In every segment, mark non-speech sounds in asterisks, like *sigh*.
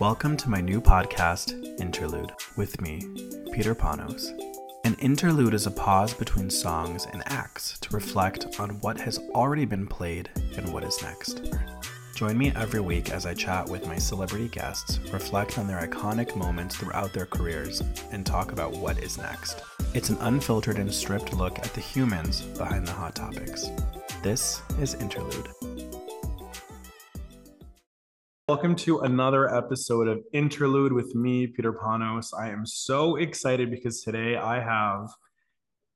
Welcome to my new podcast, Interlude, with me, Peter Panos. An interlude is a pause between songs and acts to reflect on what has already been played and what is next. Join me every week as I chat with my celebrity guests, reflect on their iconic moments throughout their careers, and talk about what is next. It's an unfiltered and stripped look at the humans behind the hot topics. This is Interlude. Welcome to another episode of Interlude with me, Peter Panos. I am so excited because today I have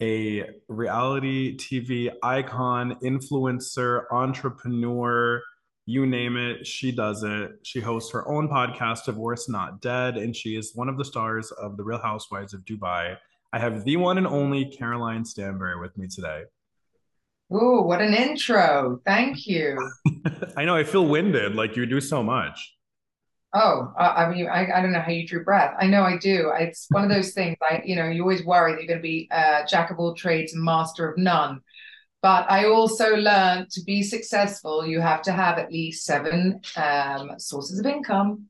a reality TV icon, influencer, entrepreneur, you name it, she does it. She hosts her own podcast, Divorce Not Dead, and she is one of the stars of The Real Housewives of Dubai. I have the one and only Caroline Stanbury with me today. Ooh, what an intro. Thank you. *laughs* I know, I feel winded, like you do so much. Oh, uh, I mean, I, I don't know how you drew breath. I know I do. It's one of those *laughs* things, I, you know, you always worry that you're going to be uh, jack of all trades and master of none. But I also learned to be successful, you have to have at least seven um, sources of income.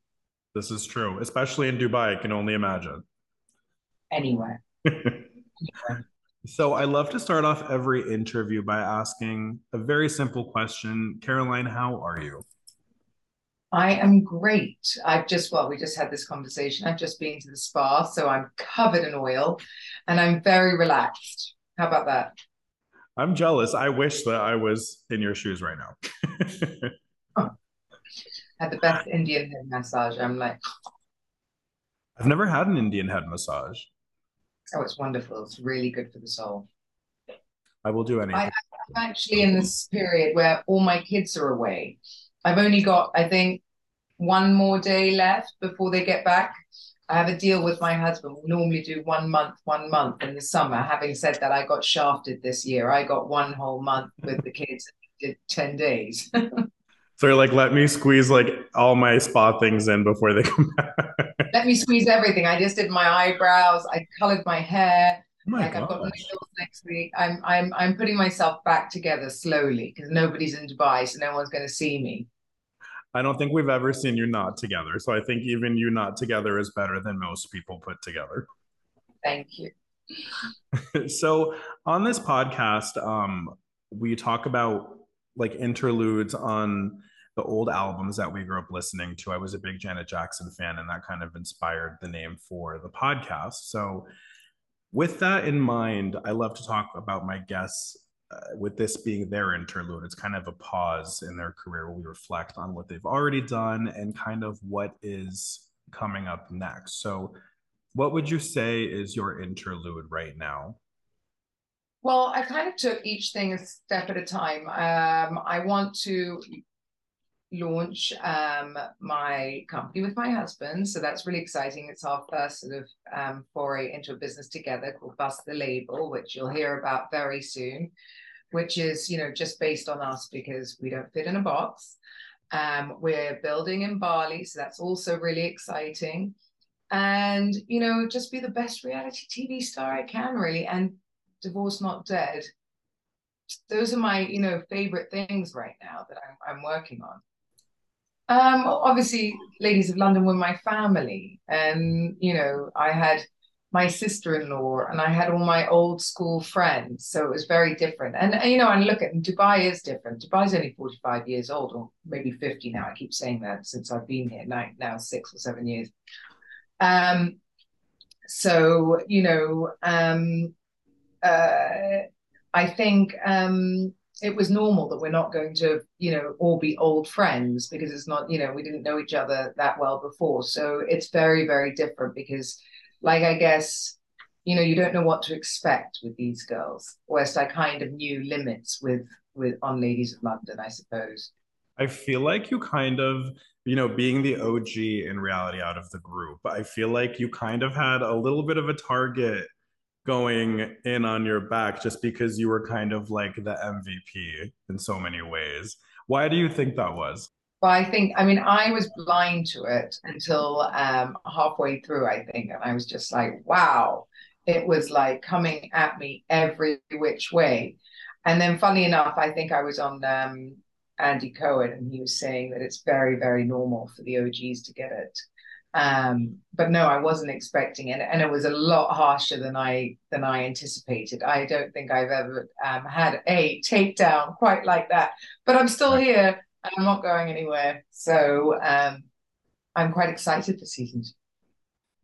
This is true, especially in Dubai. I can only imagine. Anywhere. anywhere. *laughs* So I love to start off every interview by asking a very simple question. Caroline, how are you? I am great. I've just, well, we just had this conversation. I've just been to the spa, so I'm covered in oil and I'm very relaxed. How about that? I'm jealous. I wish that I was in your shoes right now. oh. *laughs* Had the best Indian head massage. I'm like, I've never had an Indian head massage. Oh, it's wonderful. It's really good for the soul. I will do anything. I, I'm actually in this period where all my kids are away. I've only got, I think, one more day left before they get back. I have a deal with my husband. We normally do one month, one month in the summer. Having said that, I got shafted this year. I got one whole month with the kids, did 10 days. *laughs* so you're like, let me squeeze like all my spa things in before they come back. Let me squeeze everything. I just did my eyebrows. I colored my hair. Oh my like gosh. I've got nails next week. I'm I'm I'm putting myself back together slowly because nobody's in Dubai, so no one's going to see me. I don't think we've ever seen you not together. So I think even you not together is better than most people put together. Thank you. *laughs* so on this podcast, um, we talk about like interludes on the old albums that we grew up listening to. I was a big Janet Jackson fan, and that kind of inspired the name for the podcast. So, with that in mind, I love to talk about my guests. Uh, with this being their interlude, it's kind of a pause in their career where we reflect on what they've already done and kind of what is coming up next. So, what would you say is your interlude right now? Well, I kind of took each thing a step at a time. Um, I want to launch um, my company with my husband. So that's really exciting. It's our first sort of um, foray into a business together called Bust the Label, which you'll hear about very soon, which is, you know, just based on us because we don't fit in a box. Um, we're building in Bali. So that's also really exciting. And, you know, just be the best reality TV star I can, really. And Divorce Not Dead those are my you know favorite things right now that I'm, I'm working on um, obviously, Ladies of London were my family, and you know, I had my sister-in-law and I had all my old school friends, so it was very different. And, you know, and look at Dubai is different. Dubai's only forty-five years old, or maybe fifty now. I keep saying that since I've been here now, now six or seven years. Um, so you know, um, uh, I think um it was normal that we're not going to, you know, all be old friends because it's not, you know, we didn't know each other that well before. So it's very, very different because, like, I guess, you know, you don't know what to expect with these girls. Whereas I kind of knew limits with with on Ladies of London, I suppose. I feel like you kind of, you know, being the OG in reality out of the group, I feel like you kind of had a little bit of a target going in on your back just because you were kind of like the MVP in so many ways. Why do you think that was? Well, I think, I mean, I was blind to it until um, halfway through, I think. And I was just like, wow, it was like coming at me every which way. And then, funny enough, I think I was on um, Andy Cohen, and he was saying that it's very, very normal for the OGs to get it. Um, but no, I wasn't expecting it, and it was a lot harsher than I than I anticipated. I don't think I've ever um, had a takedown quite like that. But I'm still here, and I'm not going anywhere. So um, I'm quite excited for season two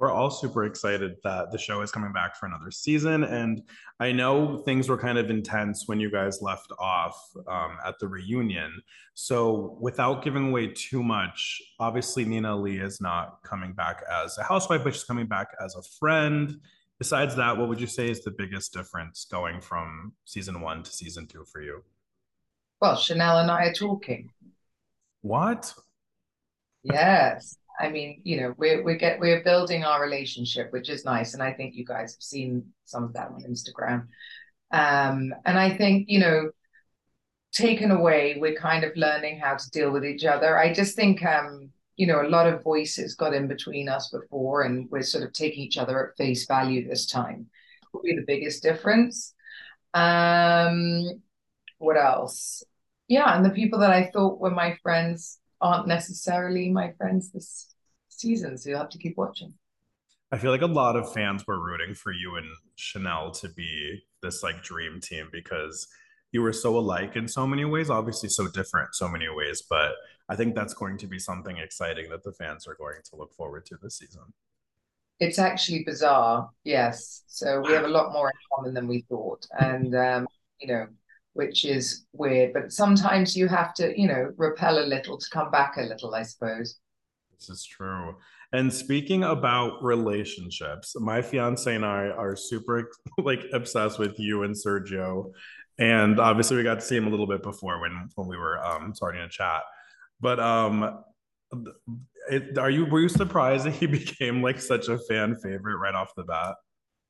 we're all super excited that the show is coming back for another season. And I know things were kind of intense when you guys left off um, at the reunion. So, without giving away too much, obviously Nina Ali is not coming back as a housewife, but she's coming back as a friend. Besides that, what would you say is the biggest difference going from season one to season two for you? Well, Chanel and I are talking. What? Yes. I mean, you know, we're we get we're building our relationship, which is nice, and I think you guys have seen some of that on Instagram. Um, and I think you know, taken away, we're kind of learning how to deal with each other. I just think, um, you know, a lot of voices got in between us before, and we're sort of taking each other at face value this time. Be the biggest difference. Um, what else? Yeah, and the people that I thought were my friends aren't necessarily my friends this season, so you'll have to keep watching. I feel like a lot of fans were rooting for you and Chanel to be this like dream team because you were so alike in so many ways, obviously so different so many ways, but I think that's going to be something exciting that the fans are going to look forward to this season. It's actually bizarre, yes. So we have a lot more in common than we thought, and um, you know, which is weird. But sometimes you have to, you know, repel a little to come back a little, I suppose. This is true. And speaking about relationships, my fiance and I are super *laughs* like obsessed with you and Sergio. And obviously we got to see him a little bit before when when we were um starting to chat. But um it, are you were you surprised that he *laughs* became like such a fan favorite right off the bat?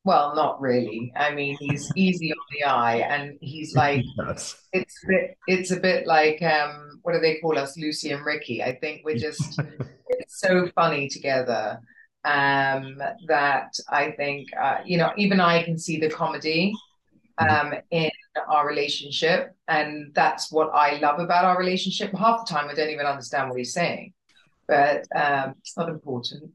Well, not really. I mean, he's easy on the eye, and he's *laughs* like, yes. it's a bit, it's a bit like, um, what do they call us, Lucy and Ricky? I think we're *laughs* just, it's so funny together, um, that I think, uh, you know, even I can see the comedy, mm-hmm. um, in our relationship, and that's what I love about our relationship. Half the time, I don't even understand what he's saying, but um, it's not important.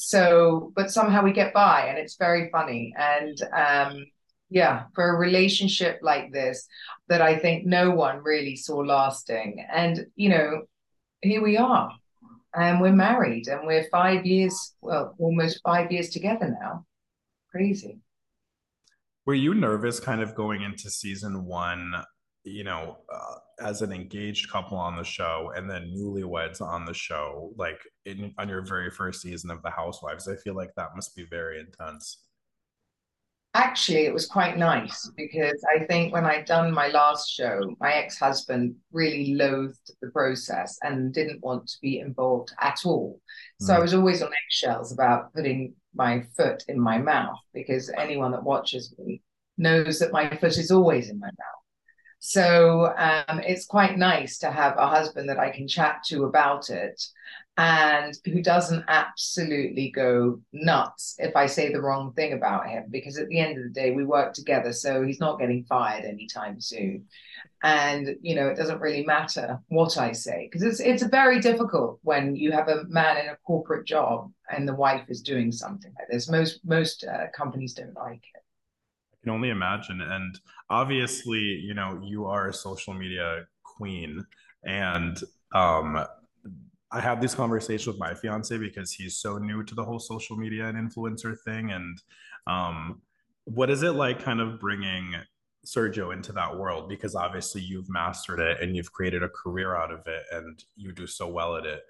So but somehow we get by and it's very funny. And um yeah for a relationship like this that i think no one really saw lasting. And you know here we are and we're married and we're five years well almost five years together now. Crazy. Were you nervous kind of going into season one you know, uh, as an engaged couple on the show and then newlyweds on the show, like in, on your very first season of The Housewives, I feel like that must be very intense. Actually, it was quite nice because I think when I'd done my last show, my ex husband really loathed the process and didn't want to be involved at all. So mm. I was always on eggshells about putting my foot in my mouth because anyone that watches me knows that my foot is always in my mouth. So um, it's quite nice to have a husband that I can chat to about it and who doesn't absolutely go nuts if I say the wrong thing about him, because at the end of the day, we work together. So he's not getting fired anytime soon. And, you know, it doesn't really matter what I say, because it's, it's very difficult when you have a man in a corporate job and the wife is doing something like this. Most, most uh, companies don't like it can only imagine. And obviously, you know, you are a social media queen. And um, I have these conversations with my fiance because he's so new to the whole social media and influencer thing. And um, what is it like kind of bringing Sergio into that world? Because obviously you've mastered it and you've created a career out of it and you do so well at it.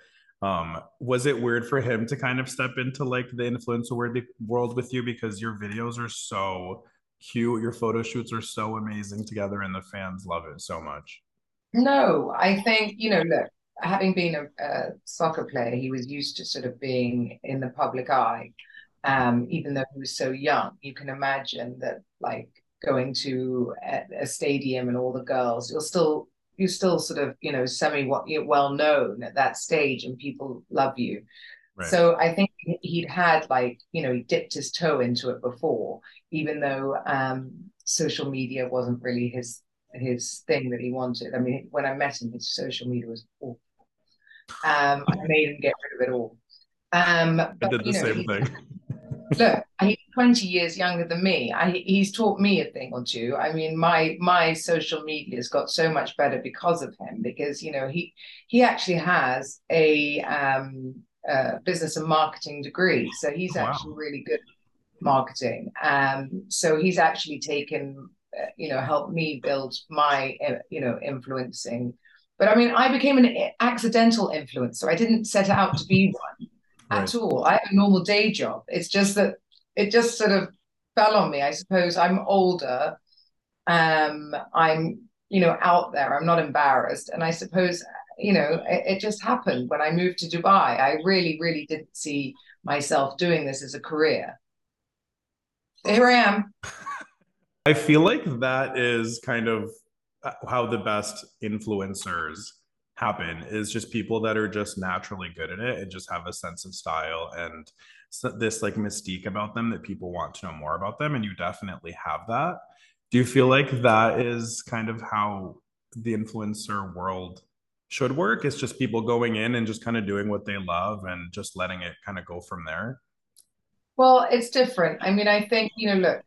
Um, was it weird for him to kind of step into like the influencer world with you because your videos are so cute. Your photo shoots are so amazing together, and the fans love it so much. No, I think, you know, look, having been a, a soccer player, he was used to sort of being in the public eye. Um, even though he was so young, you can imagine that, like, going to a, a stadium and all the girls, you'll still you're still sort of you know semi well known at that stage and people love you right. so i think he'd had like you know he dipped his toe into it before even though um, social media wasn't really his his thing that he wanted. I mean, when I met him, his social media was awful. Um, I made him get rid of it all. Um, but, I did the you know, same he- thing. *laughs* look, he's 20 years younger than me. I, he's taught me a thing or two. I mean, my my social media has got so much better because of him. Because you know, he he actually has a um, uh, business and marketing degree, so he's Wow. actually really good at marketing. Um, so he's actually taken, uh, you know, helped me build my, uh, you know, influencing. But I mean, I became an accidental influencer. I didn't set out to be *laughs* one at all. I have a normal day job. It's just that it just sort of fell on me. I suppose I'm older. Um, I'm, you know, out there. I'm not embarrassed. And I suppose, you know, it, it just happened when I moved to Dubai. I really, really didn't see myself doing this as a career. Here I am. *laughs* I feel like that is kind of uh, how the best influencers happen is just people that are just naturally good at it and just have a sense of style and this like mystique about them that people want to know more about them and you definitely have that do you feel like that is kind of how the influencer world should work it's just people going in and just kind of doing what they love and just letting it kind of go from there Well, it's different. I mean, I think, you know, look,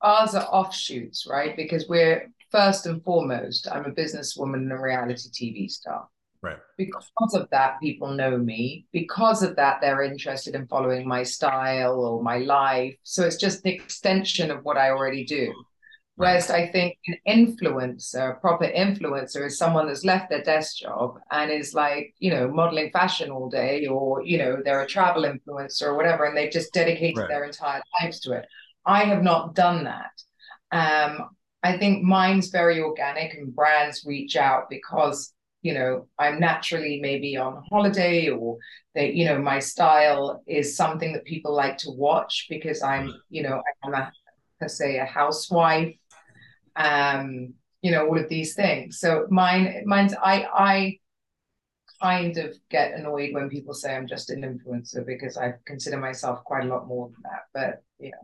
ours are offshoots, right? Because we're first and foremost, I'm a businesswoman and a reality TV star. right Because of that, people know me. Because of that, they're interested in following my style or my life. So it's just the extension of what I already do. Whereas I think an influencer, a proper influencer, is someone that's left their desk job and is like, you know, modeling fashion all day, or, you know, they're a travel influencer or whatever, and they've just dedicated Right. their entire lives to it. I have not done that. Um, I think mine's very organic and brands reach out because, you know, I'm naturally maybe on holiday or that, you know, my style is something that people like to watch because I'm, you know, I'm a, per se, a housewife um, you know, all of these things. So mine, mine's I I kind of get annoyed when people say I'm just an influencer because I consider myself quite a lot more than that. But yeah,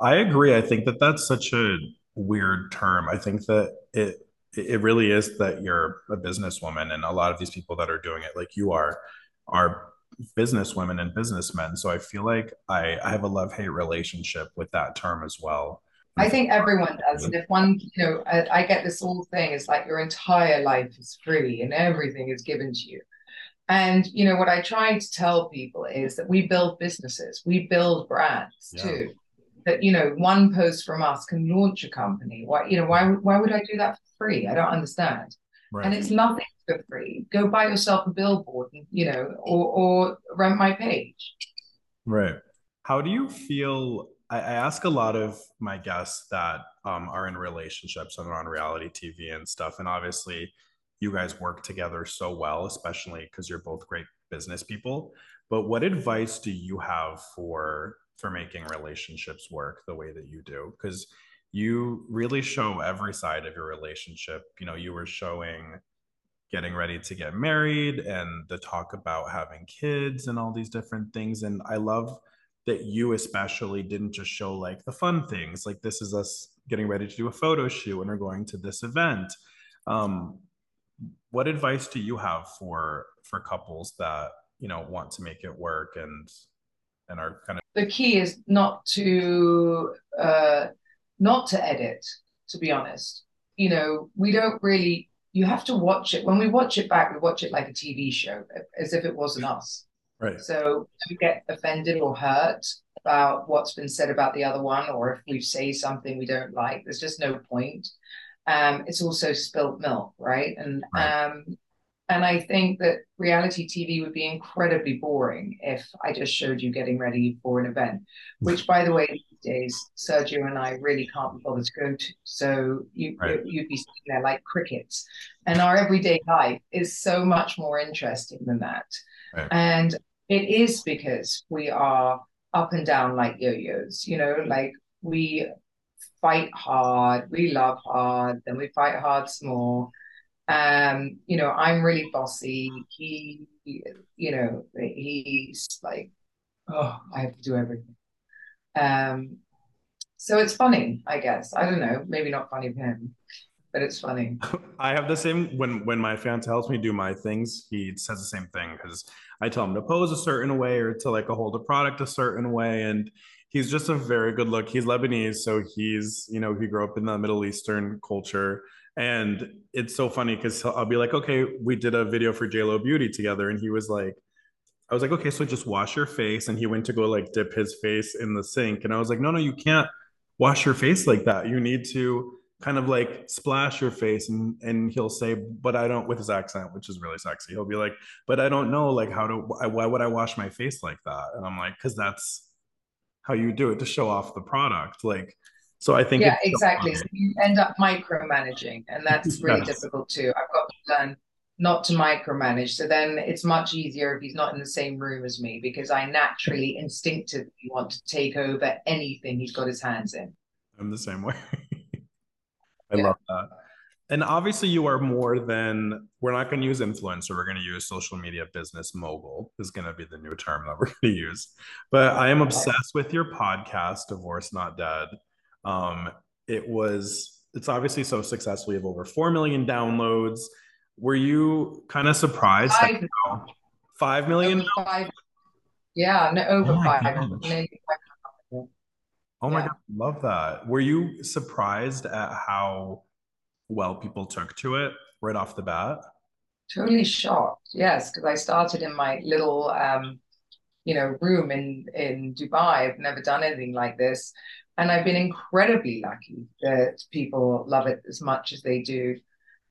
I agree. I think that that's such a weird term. I think that it it really is that you're a businesswoman, and a lot of these people that are doing it, like you are, are businesswomen and businessmen. So I feel like I I have a love hate relationship with that term as well. I think everyone does. And if one, you know, I, I get this whole thing, it's like your entire life is free and everything is given to you. And you know what I try to tell people is that we build businesses, we build brands Yeah. too. That you know, one post from us can launch a company. Why, you know, why why would I do that for free? I don't understand. And it's nothing for free. Go buy yourself a billboard, and, you know, or or rent my page. Right. How do you feel? I, I ask a lot of my guests that um, are in relationships and are on reality TV and stuff. And obviously, you guys work together so well, especially because you're both great business people. But what advice do you have for for making relationships work the way that you do? Because you really show every side of your relationship. You know, you were showing getting ready to get married and the talk about having kids and all these different things. And I love that you especially didn't just show like the fun things, like this is us getting ready to do a photo shoot and we're going to this event. Um, what advice do you have for for couples that you know want to make it work and and are kind of The key is not to uh, not to edit. To be honest, you know, we don't really. You have to watch it. When we watch it back, we watch it like a TV show, as if it wasn't us. Right So don't get offended or hurt about what's been said about the other one, or if we say something we don't like. There's just no point. Um, it's also spilt milk, right? And Right. um, and I think that reality TV would be incredibly boring if I just showed you getting ready for an event, which, by the way, these days Sergio and I really can't be bothered to go to. So you Right. you'd be sitting there like crickets, and our everyday life is so much more interesting than that. Right. And it is because we are up and down like yo-yos, you know, like we fight hard, we love hard, then we fight hard some more. Um, you know, I'm really bossy. He, you know, he's like, oh, I have to do everything. Um, so it's funny, I guess. I don't know, maybe not funny for him. But it's funny. *laughs* I have the same when when my fiance helps me do my things, he says the same thing because I tell him to pose a certain way or to like hold a product a certain way. And he's just a very good look. He's Lebanese, so he's, you know, he grew up in the Middle Eastern culture. And it's so funny because I'll be like, okay, we did a video for JLo Beauty together. And he was like, I was like, okay, so just wash your face. And he went to go like dip his face in the sink. And I was like, no, no, you can't wash your face like that. You need to kind of like splash your face and and he'll say but i don't with his accent which is really sexy. He'll be like but i don't know like how to why would i wash my face like that? And i'm like because that's how you do it to show off the product. Like so i think yeah exactly. so you end up micromanaging and that's *laughs* really yes. difficult too. I've got to learn not to micromanage. So then it's much easier if he's not in the same room as me because i naturally instinctively want to take over anything he's got his hands in. I'm the same way *laughs* i yeah. love that. And obviously you are more than we're not going to use influencer we're going to use social media business mogul is going to be the new term that *laughs* we're going to use. But i am obsessed with your podcast divorce not dead. Um it was it's obviously so successful. You have over 4 million downloads. Were you kind of surprised five, 5 million five, yeah no over oh 5 oh my yeah. god love that were you surprised at how well people took to it right off the bat? Totally shocked. Yes, because I started in my little um, you know, room in in Dubai. I've never done anything like this, and I've been incredibly lucky that people love it as much as they do.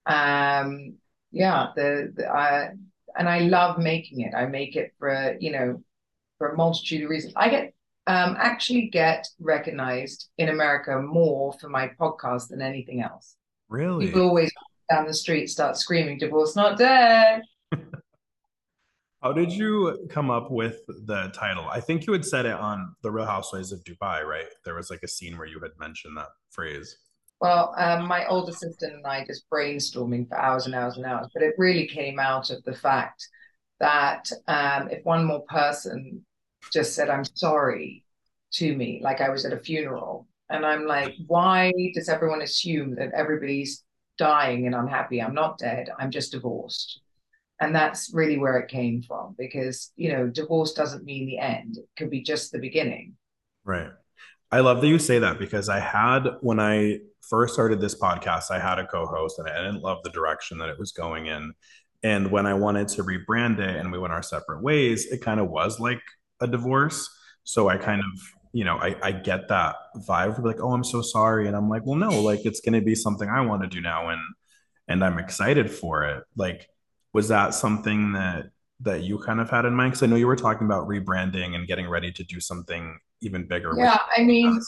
Um, yeah, the, the I, and I love making it. I make it for you know for a multitude of reasons. I get um, actually get recognized in America more for my podcast than anything else. Really? People always down the street start screaming, divorce not dead. *laughs* How did you come up with the title? I think you had said it on The Real Housewives of Dubai, right? There was like a scene where you had mentioned that phrase. Well, um, my older sister and I just brainstorming for hours and hours and hours, but it really came out of the fact that um, if one more person just said, I'm sorry to me, like I was at a funeral, and I'm like, why does everyone assume that everybody's dying and unhappy? I'm not dead. I'm just divorced. And that's really where it came from because, you know, divorce doesn't mean the end. It could be just the beginning. Right. I love that you say that because I had, when I first started this podcast, I had a co host and I didn't love the direction that it was going in. And when I wanted to rebrand it and we went our separate ways, it kind of was like a divorce. So I kind of you know, I, I get that vibe. Like, oh, I'm so sorry. And I'm like, well, no, like it's gonna be something I want to do now and and I'm excited for it. Like, was that something that that you kind of had in mind? Because I know you were talking about rebranding and getting ready to do something even bigger. Yeah, I mean,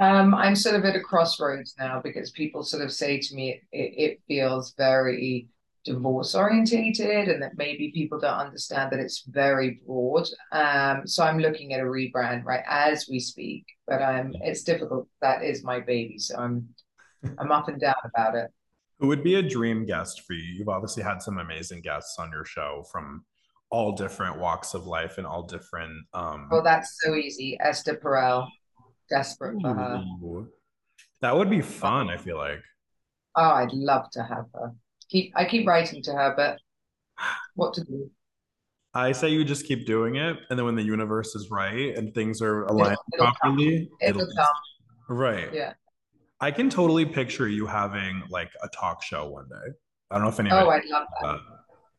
um, I'm sort of at a crossroads now because people sort of say to me it, it feels very divorce orientated and that maybe people don't understand that it's very broad. Um so i'm looking at a rebrand right as we speak but um it's difficult. That is my baby so i'm *laughs* i'm up and down about it. Who would be a dream guest for you. You've obviously had some amazing guests on your show from all different walks of life and all different um well that's so easy. Esther perel desperate for her. That would be fun i feel like. Oh i'd love to have her keep I keep writing to her, but what to do? I say you just keep doing it, and then when the universe is right and things are aligned it'll, it'll properly, come. it'll, it'll come. Right. Yeah. I can totally picture you having like a talk show one day. I don't know if anybody. Oh, I'd love that. that.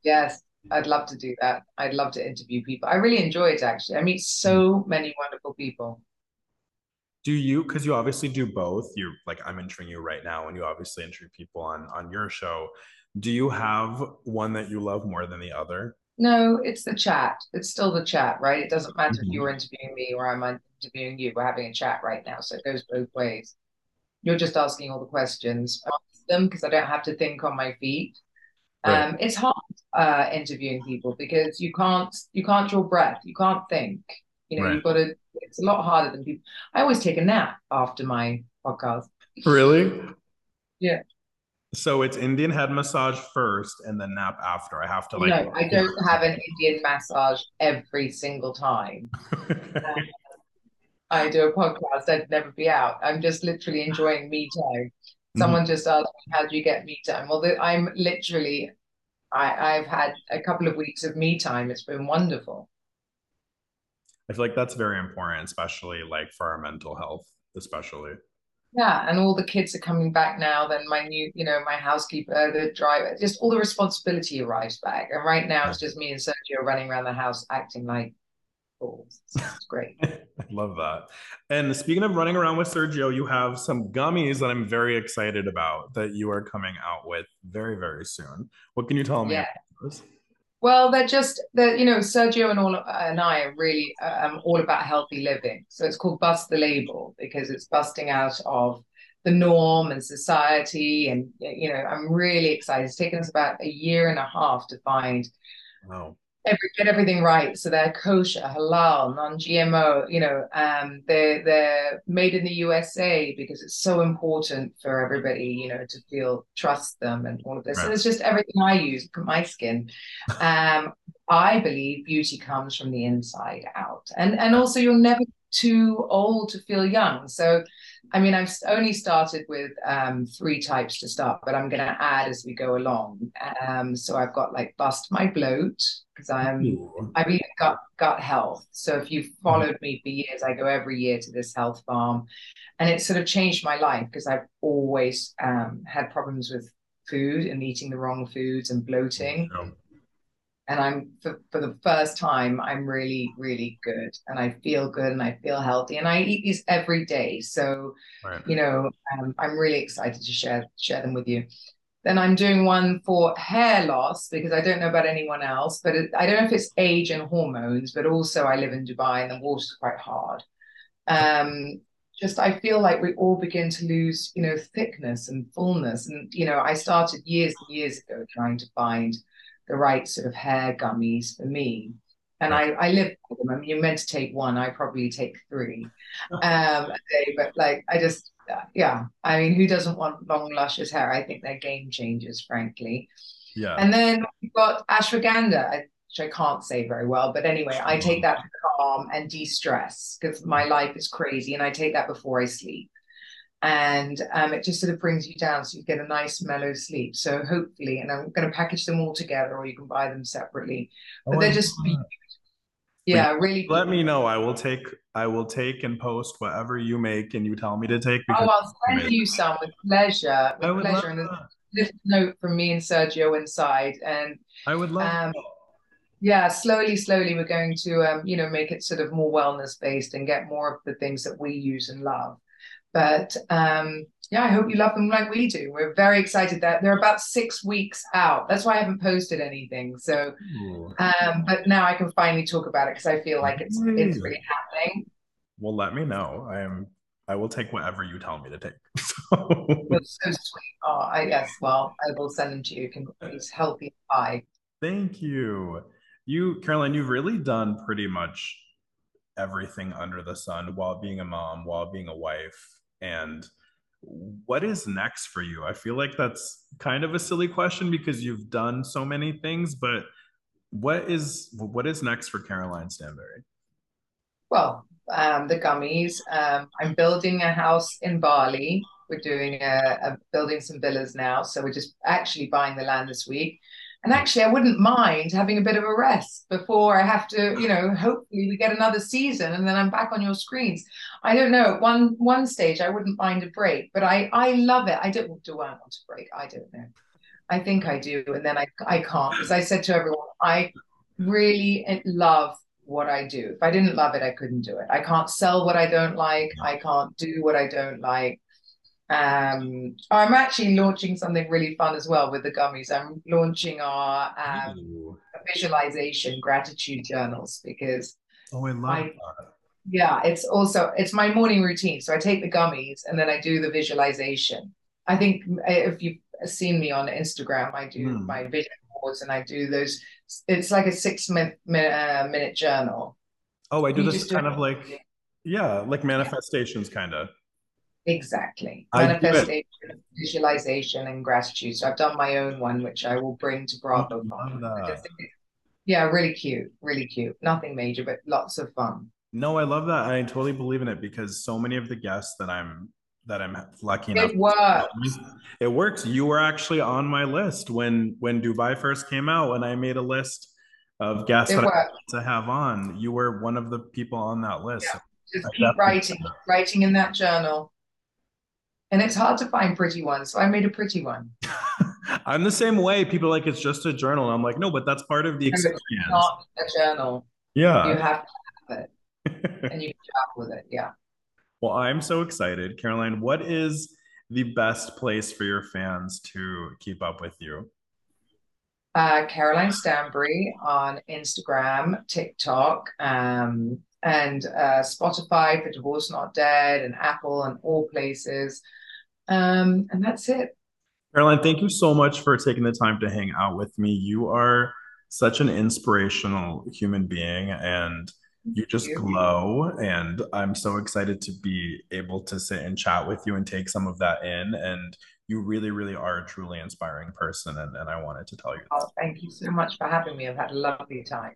Yes, I'd love to do that. I'd love to interview people. I really enjoy it actually. I meet so hmm. many wonderful people do you because you obviously do both you're like i'm entering you right now and you obviously interview people on on your show do you have one that you love more than the other no it's the chat it's still the chat right it doesn't matter mm-hmm. if you're interviewing me or i'm interviewing you we're having a chat right now so it goes both ways you're just asking all the questions them because i don't have to think on my feet right. um it's hard uh interviewing people because you can't you can't draw breath you can't think you know right. you've got to it's a lot harder than people. I always take a nap after my podcast. Really? Yeah. So it's Indian head massage first and then nap after. I have to like. No, I don't have an Indian massage every single time. *laughs* um, I do a podcast. I'd never be out. I'm just literally enjoying me time. Someone just asked me, how do you get me time? Well, I'm literally, I, I've had a couple of weeks of me time. It's been wonderful. I feel like that's very important, especially like for our mental health, especially. Yeah, and all the kids are coming back now. Then my new, you know, my housekeeper, the driver, just all the responsibility arrives back. And right now, it's just me and Sergio running around the house acting like fools. It's great. I *laughs* love that. And speaking of running around with Sergio, you have some gummies that I'm very excited about that you are coming out with very, very soon. What can you tell me? Yeah. Well, they're just that you know Sergio and all and I are really um, all about healthy living. So it's called Bust the Label because it's busting out of the norm and society, and you know I'm really excited. It's taken us about a year and a half to find wow every, get everything right. So they're kosher, halal, non-GMO. You know, um, they're they're made in the USA because it's so important for everybody. You know, to feel trust them and all of this. Right. And it's just everything I use for my skin. *laughs* Um, I believe beauty comes from the inside out, and and also you're never too old to feel young. So I mean, I've only started with um, three types to start, but I'm going to add as we go along. Um, so I've got like bust my bloat because I'm I really gut gut health. So if you've mm-hmm. followed me for years, I go every year to this health farm, and it sort of changed my life because I've always um, had problems with food and eating the wrong foods and bloating and I'm for, for the first time I'm really really good. And I feel good and I feel healthy. And I eat these every day. So right. you know um, I'm really excited to share share them with you. Then I'm doing one for hair loss because I don't know about anyone else but it, I don't know if it's age and hormones but also I live in Dubai and the water's quite hard. Um, just I feel like we all begin to lose you know thickness and fullness. And you know I started years and years ago trying to find the right sort of hair gummies for me. And I, I live with them. I mean, you're meant to take one. I probably take three um, a day. But like, I just, uh, yeah. I mean, who doesn't want long, luscious hair? I think they're game changers, frankly. Yeah. And then we've got ashwagandha, which I can't say very well. But anyway, I take that to calm and de stress because my life is crazy. And I take that before I sleep and um, it just sort of brings you down so you get a nice mellow sleep. So hopefully and i'm going to package them all together or you can buy them separately. But oh, they're just yeah really let me know. I will take i will take and post whatever you make and you tell me to take oh i'll send you some with pleasure with pleasure and a little note from me and sergio inside. And i would love um, yeah slowly slowly we're going to um, you know make it sort of more wellness based and get more of the things that we use and love but um, yeah, I hope you love them like we do. We're very excited that they're about six weeks out. That's why I haven't posted anything. So, um, but now I can finally talk about it because I feel like it's it's really happening. Well, let me know. I am. I will take whatever you tell me to take. *laughs* That's so sweet. Oh, I guess. Well, I will send them to you. Can please healthy pie. Thank you. You, Caroline, you've really done pretty much everything under the sun while being a mom, while being a wife, and what is next for you? I feel like that's kind of a silly question because you've done so many things, but what is what is next for Caroline Stanbury? Well, um, the gummies. Um, I'm building a house in Bali. We're doing a, a building some villas now, so we're just actually buying the land this week. And actually, I wouldn't mind having a bit of a rest before I have to, you know, hopefully we get another season and then I'm back on your screens. I don't know. One one stage I wouldn't mind a break, but I I love it. I don't do I want a break? I don't know. I think I do, and then I I can't. As I said to everyone, I really eh, love what I do. If I didn't love it, I couldn't do it. I can't sell what I don't like. I can't do what I don't like. Um, I'm actually launching something really fun as well with the gummies. I'm launching our um, visualization gratitude journals because oh, I love I, that. Yeah, it's also it's my morning routine. So I take the gummies and then I do the visualization. I think if you've seen me on Instagram, I do mm. my vision boards and I do those. It's like a six minute uh, minute journal. Oh, I do this kind of like yeah, like manifestations, kind of. Exactly. Manifestation, visualization, and gratitude. So I've done my own one, which I will bring to Bravo. Uh, yeah, really cute. Really cute. Nothing major, but lots of fun. No, I love that. I totally believe in it because so many of the guests that I'm that I'm lucky enough. It works. It works. You were actually on my list when when Dubai first came out, and I made a list of guests that I to have on. You were one of the people on that list. Yeah. Just I keep writing, writing in that journal. And it's hard to find pretty ones, so I made a pretty one. *laughs* I'm the same way. People are like it's just a journal. I'm like, no, but that's part of the it's experience. Not a journal. Yeah. You have to have it *laughs* and you can travel with it. Yeah. Well, I'm so excited. Caroline, what is the best place for your fans to keep up with you? Uh, Caroline Stanbury on Instagram, TikTok, um, and uh, Spotify for Divorce Not Dead, and Apple, and all places. Um, and that's it. Caroline, thank you so much for taking the time to hang out with me. You are such an inspirational human being and you just you. glow. And I'm so excited to be able to sit and chat with you and take some of that in. And you really, really are a truly inspiring person. And, and I wanted to tell you that. Oh, thank you so much for having me. I've had a lovely time.